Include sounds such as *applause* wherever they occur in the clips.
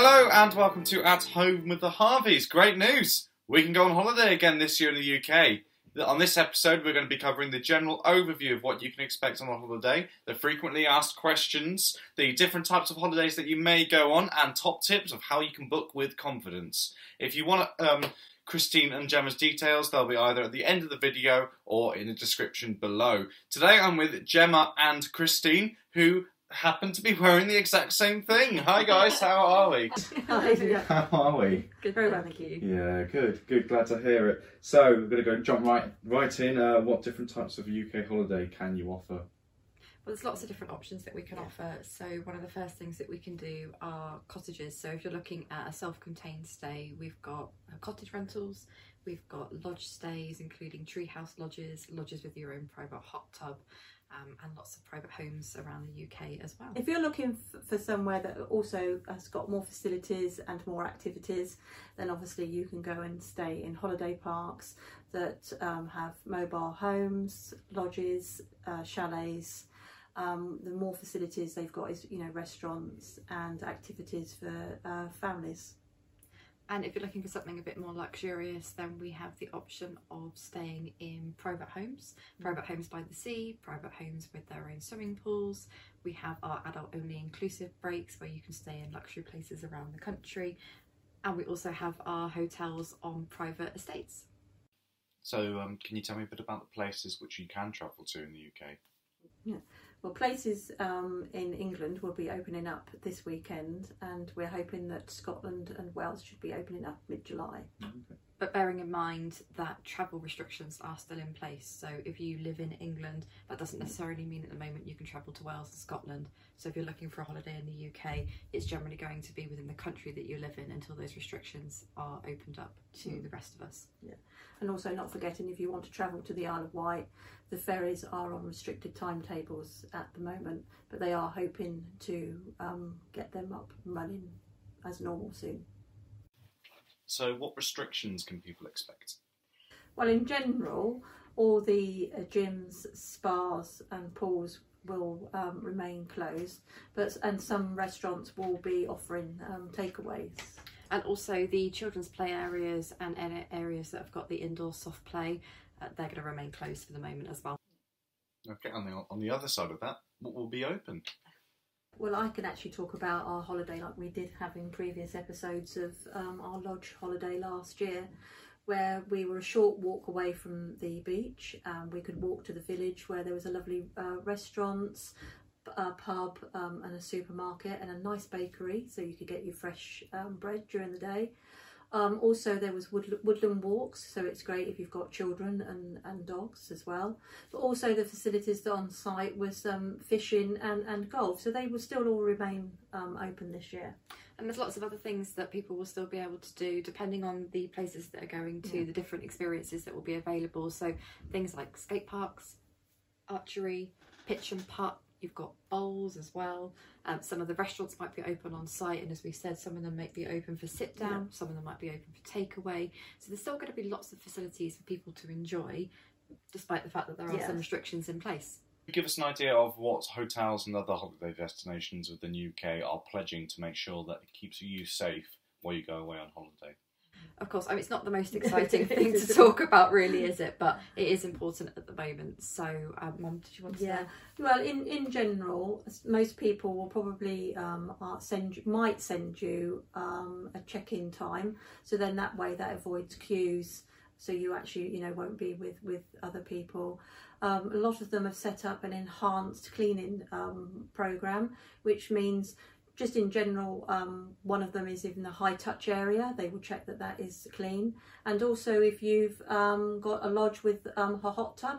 Hello and welcome to At Home with the Harveys. Great news! We can go on holiday again this year in the UK. On this episode, we're going to be covering the general overview of what you can expect on a holiday, the frequently asked questions, the different types of holidays that you may go on, and top tips of how you can book with confidence. If you want um, Christine and Gemma's details, they'll be either at the end of the video or in the description below. Today I'm with Gemma and Christine, who happen to be wearing the exact same thing. Hi guys, how are we? *laughs* How are we? Good, very well, thank you. Yeah, good, good. Glad to hear it. So we're going to go jump right, right in. Uh, what different types of UK holiday can you offer? Well, there's lots of different options that we can offer. So one of the first things that we can do are cottages. So if you're looking at a self-contained stay, we've got uh, cottage rentals, we've got lodge stays, including treehouse lodges, lodges with your own private hot tub, um, and lots of private homes around the UK as well. If you're looking for somewhere that also has got more facilities and more activities, then obviously you can go and stay in holiday parks that um, have mobile homes, lodges, uh, chalets. Um, the more facilities they've got is you know restaurants and activities for uh, families. And if you're looking for something a bit more luxurious, then we have the option of staying in private homes, private homes by the sea, private homes with their own swimming pools. We have our adult only inclusive breaks where you can stay in luxury places around the country. And we also have our hotels on private estates. So, um, can you tell me a bit about the places which you can travel to in the UK? Well, places um, in England will be opening up this weekend, and we're hoping that Scotland and Wales should be opening up mid July. But bearing in mind that travel restrictions are still in place, so if you live in England, that doesn't necessarily mean at the moment you can travel to Wales and Scotland. So if you're looking for a holiday in the UK, it's generally going to be within the country that you live in until those restrictions are opened up to the rest of us. Yeah. And also, not forgetting if you want to travel to the Isle of Wight, the ferries are on restricted timetables at the moment, but they are hoping to um, get them up and running as normal soon. So, what restrictions can people expect? Well, in general, all the uh, gyms, spas, and pools will um, remain closed, but and some restaurants will be offering um, takeaways. And also the children's play areas and any areas that have got the indoor soft play, uh, they're going to remain closed for the moment as well. Okay, on the on the other side of that, what will be open? Well, I can actually talk about our holiday like we did have in previous episodes of um, our lodge holiday last year, where we were a short walk away from the beach. Um, we could walk to the village where there was a lovely uh, restaurants, a pub, um, and a supermarket, and a nice bakery, so you could get your fresh um, bread during the day. Um, also, there was wood, woodland walks, so it's great if you've got children and, and dogs as well. But also, the facilities on site was um, fishing and, and golf, so they will still all remain um, open this year. And there's lots of other things that people will still be able to do depending on the places that are going to, Yeah. the different experiences that will be available. So things like skate parks, archery, pitch and putt. You've got bowls as well. Um, some of the restaurants might be open on site, and as we said, some of them might be open for sit down, some of them might be open for takeaway. So there's still going to be lots of facilities for people to enjoy, despite the fact that there are Yeah. some restrictions in place. Give us an idea of what hotels and other holiday destinations within the UK are pledging to make sure that it keeps you safe while you go away on holiday. Of course, I mean, it's not the most *laughs* exciting thing to talk about, really, is it? But it is important at the moment. So, um, Mum, did you want to Yeah. say? Well, in, in general, most people will probably um, send you- might send you um, a check-in time, so then that way that avoids queues. So you actually, you know, won't be with with other people. Um, a lot of them have set up an enhanced cleaning um, program, which means just in general, um, one of them is in the high touch area. They will check that that is clean, and also if you've um, got a lodge with um, a hot tub,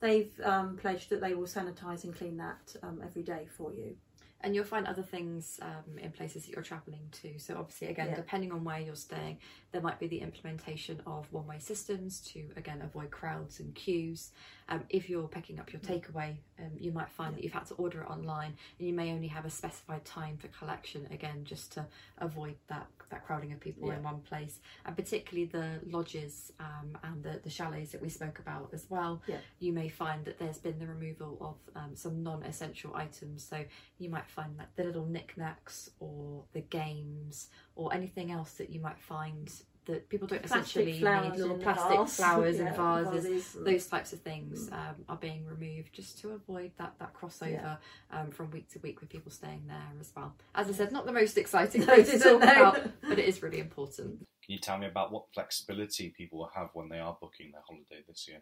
they've um, pledged that they will sanitise and clean that um, every day for you. And you'll find other things um, in places that you're travelling to. So, obviously, again, Yeah. depending on where you're staying, there might be the implementation of one way systems to, again, avoid crowds and queues. Um, if you're picking up your takeaway, um, you might find that you've had to order it online, and you may only have a specified time for collection. Again, just to avoid that that crowding of people Yeah. in one place, and particularly the lodges um, and the, the chalets that we spoke about as well. Yeah. You may find that there's been the removal of um, some non-essential items, so you might find that the little knickknacks or the games or anything else that you might find that people don't essentially Plastic flowers need little plastic vase. flowers *laughs* Yeah, and vases vases. those types of things um, are being removed just to avoid that that crossover Yeah. um, from week to week with people staying there as well as i said not the most exciting No, *laughs* thing to talk about but it is really important Can you tell me about what flexibility people will have when they are booking their holiday this year?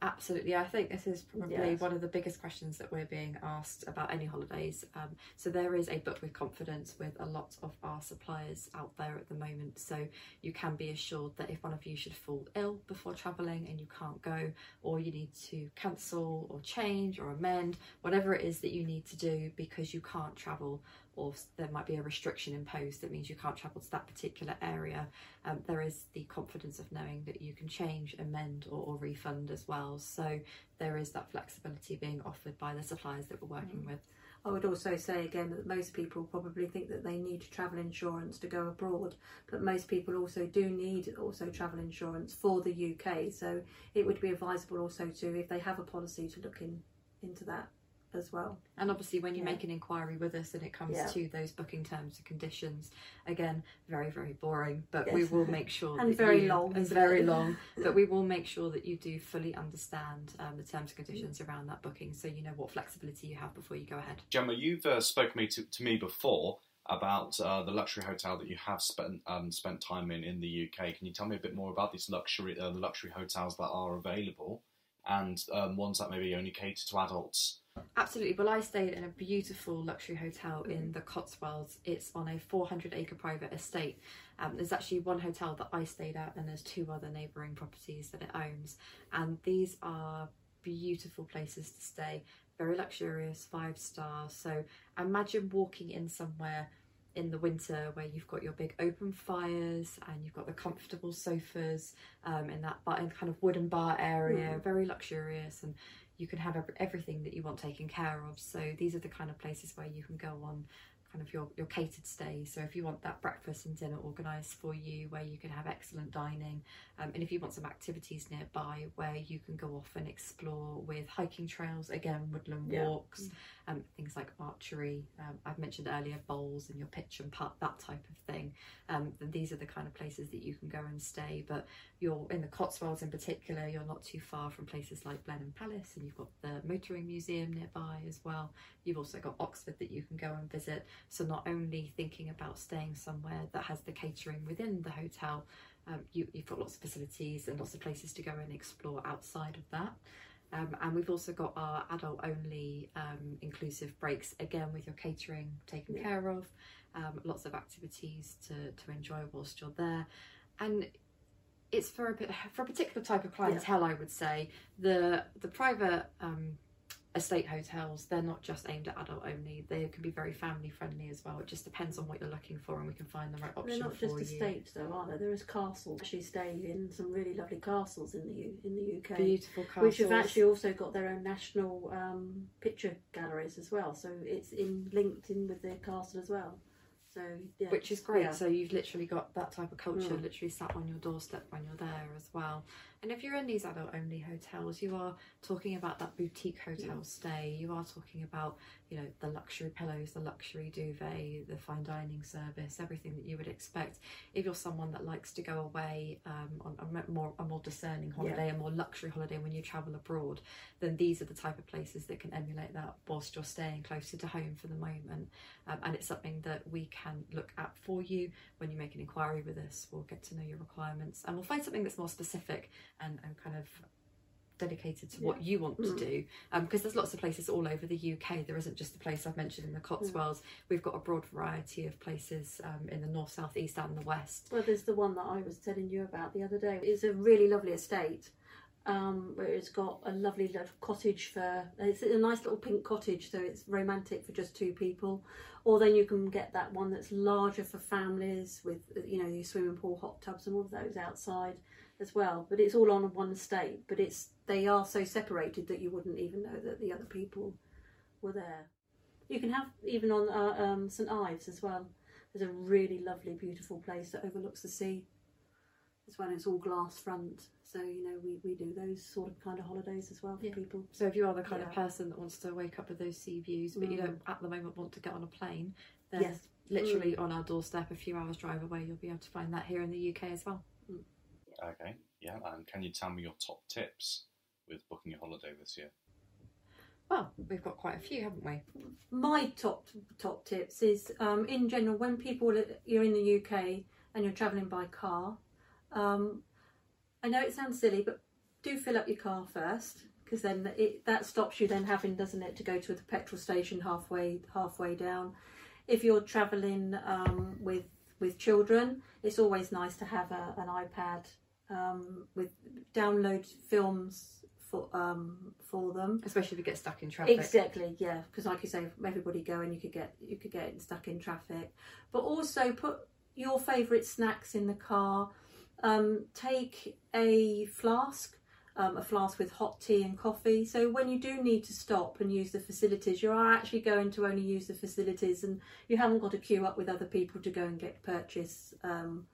Absolutely. I think this is probably Yes. one of the biggest questions that we're being asked about any holidays. Um, so there is a book with confidence with a lot of our suppliers out there at the moment. So you can be assured that if one of you should fall ill before travelling and you can't go, or you need to cancel or change or amend, whatever it is that you need to do because you can't travel or there might be a restriction imposed that means you can't travel to that particular area, um, there is the confidence of knowing that you can change, amend, or, or refund as well. So there is that flexibility being offered by the suppliers that we're working with. I would also say again that most people probably think that they need travel insurance to go abroad, but most people also do need also travel insurance for the UK. So it would be advisable also to, if they have a policy, to look in into that as well. And obviously, when you Yeah. make an inquiry with us and it comes Yeah. to those booking terms and conditions, again, very, very boring, but we will make sure *laughs* And that very you, long, and very long, *laughs* but we will make sure that you do fully understand um, the terms and conditions around that booking so you know what flexibility you have before you go ahead. Gemma, you've uh, spoken me to, to me before about uh, the luxury hotel that you have spent um, spent time in in the UK. Can you tell me a bit more about these luxury uh, the luxury hotels that are available and um, ones that maybe only cater to adults? Absolutely. Well, I stayed in a beautiful luxury hotel in the Cotswolds. It's on a 400 acre private estate. Um, there's actually one hotel that I stayed at, and there's two other neighbouring properties that it owns. And these are beautiful places to stay, very luxurious, five stars. So imagine walking in somewhere in the winter where you've got your big open fires and you've got the comfortable sofas um, in that bar, in kind of wooden bar area, very luxurious and you can have ev- everything that you want taken care of. So these are the kind of places where you can go on kind of your, your catered stay. So if you want that breakfast and dinner organised for you, where you can have excellent dining, um, and if you want some activities nearby where you can go off and explore with hiking trails, again woodland Yeah. walks, um, things like archery. Um, I've mentioned earlier bowls and your pitch and putt, that type of thing. Um, then these are the kind of places that you can go and stay. But you're in the Cotswolds in particular, you're not too far from places like Blenheim Palace, and you've got the Motoring Museum nearby as well. You've also got Oxford that you can go and visit. So not only thinking about staying somewhere that has the catering within the hotel, um, you, you've got lots of facilities and lots of places to go and explore outside of that. Um, and we've also got our adult only um, inclusive breaks again with your catering taken Yeah. care of, um, lots of activities to, to enjoy whilst you're there. And it's for a for a particular type of clientele, I would say. The the private um, estate hotels, they're not just aimed at adult only. They can be very family friendly as well. It just depends on what you're looking for, and we can find the right option They're not just estates though, are they? There is castles. Actually stayed in some really lovely castles in the U- in the UK. Beautiful castles. Which have actually also got their own national um, picture galleries as well. So it's in linked in with their castle as well. So yeah, which is great. yeah. So you've literally got that type of culture Mm. literally sat on your doorstep when you're there as well. And if you're in these adult only hotels, you are talking about that boutique hotel stay. You are talking about, you know, the luxury pillows, the luxury duvet, the fine dining service, everything that you would expect. If you're someone that likes to go away um, on a more a more discerning holiday, a more luxury holiday when you travel abroad, then these are the type of places that can emulate that whilst you're staying closer to home for the moment. Um, and it's something that we can look at for you when you make an inquiry with us. We'll get to know your requirements and we'll find something that's more specific and, and kind of dedicated to what you want to Mm. do because there's lots of places all over the UK there isn't just the place I've mentioned in the Cotswolds we've got a broad variety of places um, in the north south east and the west Well, there's the one that I was telling you about the other day. It's a really lovely estate um, where it's got a lovely little cottage for. It's a nice little pink cottage, so it's romantic for just two people. Or then you can get that one that's larger for families with you know your swimming pool, hot tubs, and all of those outside as well. But it's all on one estate. But it's they are so separated that you wouldn't even know that the other people were there. You can have even on uh, um, St Ives as well. There's a really lovely, beautiful place that overlooks the sea as well. It's all glass front, so you know we, we do those sort of kind of holidays as well for Yeah. people. So if you are the kind of person that wants to wake up with those sea views, but you Mm. don't at the moment want to get on a plane, then Yes. literally on our doorstep, a few hours drive away, you'll be able to find that here in the UK as well. Okay, yeah. And can you tell me your top tips with booking your holiday this year? Well, we've got quite a few, haven't we? my top top tips is um, in general when people you're in the UK and you're travelling by car. Um, I know it sounds silly, but do fill up your car first because then it, that stops you then having, doesn't it, to go to the petrol station halfway halfway down. If you're travelling um, with with children, it's always nice to have a, an iPad um, with download films for um, for them. Especially if you get stuck in traffic. Exactly, yeah, because like you say, everybody going, you could get you could get stuck in traffic. But also put your favourite snacks in the car. Um, take a flask, um, a flask with hot tea and coffee. So when you do need to stop and use the facilities, you are actually going to only use the facilities, and you haven't got to queue up with other people to go and get purchase um,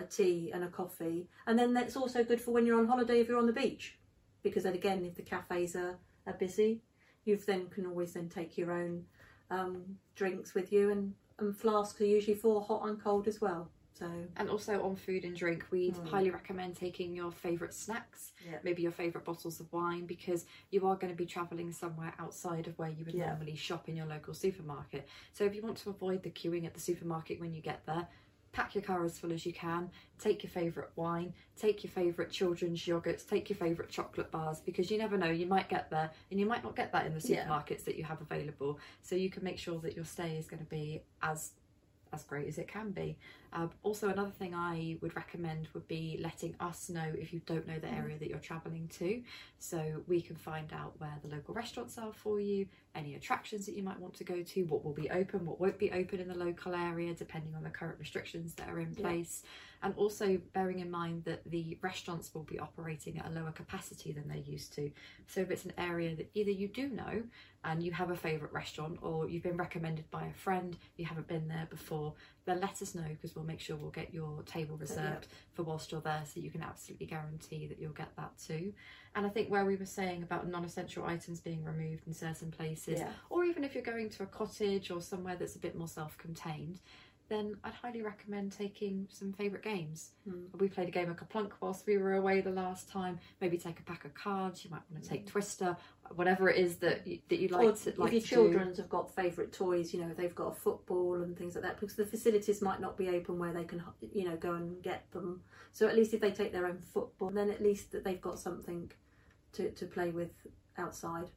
a tea and a coffee. And then that's also good for when you're on holiday if you're on the beach, because then again, if the cafes are are busy, you then can always then take your own um, drinks with you, and, and flasks are usually for hot and cold as well. So And also on food and drink, we'd Mm. highly recommend taking your favourite snacks, Yeah. maybe your favourite bottles of wine, because you are going to be travelling somewhere outside of where you would Yeah. normally shop in your local supermarket. So if you want to avoid the queuing at the supermarket when you get there, pack your car as full as you can, take your favourite wine, take your favourite children's yogurts, take your favourite chocolate bars, because you never know, you might get there and you might not get that in the Yeah. supermarkets that you have available. So you can make sure that your stay is going to be as as great as it can be. Uh, also, another thing I would recommend would be letting us know if you don't know the area that you're travelling to, so we can find out where the local restaurants are for you, any attractions that you might want to go to, what will be open, what won't be open in the local area, depending on the current restrictions that are in Yeah. And also bearing in mind that the restaurants will be operating at a lower capacity than they used to. So if it's an area that either you do know and you have a favourite restaurant or you've been recommended by a friend, you haven't been there before, then let us know because we'll make sure we'll get your table reserved for whilst you're there so you can absolutely guarantee that you'll get that too. And I think where we were saying about non essential items being removed in certain places, yeah, or even if you're going to a cottage or somewhere that's a bit more self contained, then I'd highly recommend taking some favourite games. Mm. We played a game of KerPlunk whilst we were away the last time. Maybe take a pack of cards. You might want to take Twister, whatever it is that you, that you like or to if your to do. children's have got favourite toys, you know, they've got a football and things like that, because the facilities might not be open where they can, you know, go and get them. So at least if they take their own football, then at least that they've got something to, to play with outside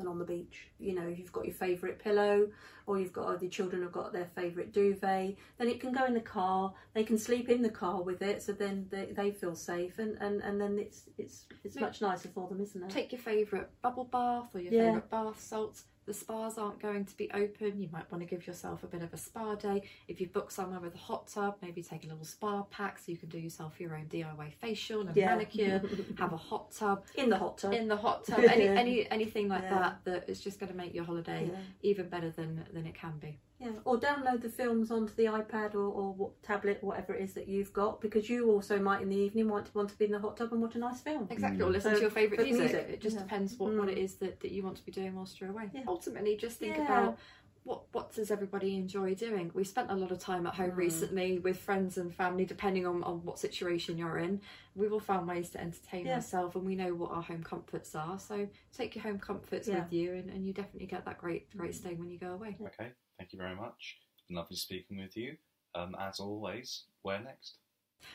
and on the beach. You know, if you've got your favourite pillow or you've got or the children have got their favourite duvet, then it can go in the car. They can sleep in the car with it, so then they, they feel safe, and, and, and then it's it's it's much nicer for them, isn't it? Take your favourite bubble bath or your Yeah. favourite bath salts. The spas aren't going to be open. You might want to give yourself a bit of a spa day. If you book somewhere with a hot tub, maybe take a little spa pack so you can do yourself your own DIY facial and Yeah. manicure. *laughs* Have a hot tub in the hot tub. in the hot tub. *laughs* Any any anything like Yeah. that that is just going to make your holiday yeah. even better than than it can be. Yeah, or download the films onto the iPad or, or what, tablet, whatever it is that you've got, because you also might in the evening want to want to be in the hot tub and watch a nice film. Exactly, or listen So, to your favourite music. music, It just yeah. depends what, what it Mm. that, that you want to be doing whilst you're away. Yeah. Ultimately, just think Yeah. about what what does everybody enjoy doing. We spent a lot of time at home Mm. recently with friends and family, depending on, on what situation you're in. We've all found ways to entertain Yeah. ourselves, and we know what our home comforts are. So take your home comforts Yeah. with you, and, and you definitely get that great great Mm. stay when you go away. Okay, thank you very much. Lovely speaking with you. Um, as always, where next?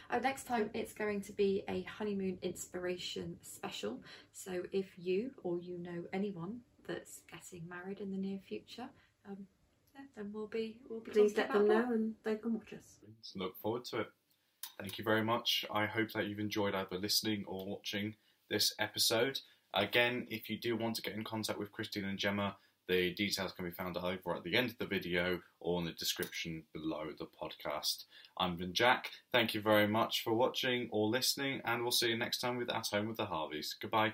Uh, next time, it's going to be a honeymoon inspiration special. So if you or you know anyone that's getting married in the near future, um, yeah, then we'll be we'll be Please talking let them about know and they can watch us. Look forward to it. Thank you very much. I hope that you've enjoyed either listening or watching this episode. Again, if you do want to get in contact with Christine and Gemma, the details can be found either at the end of the video or in the description below the podcast. I'm been Jack. Thank you very much for watching or listening, and we'll see you next time with At Home with the Harveys. Goodbye.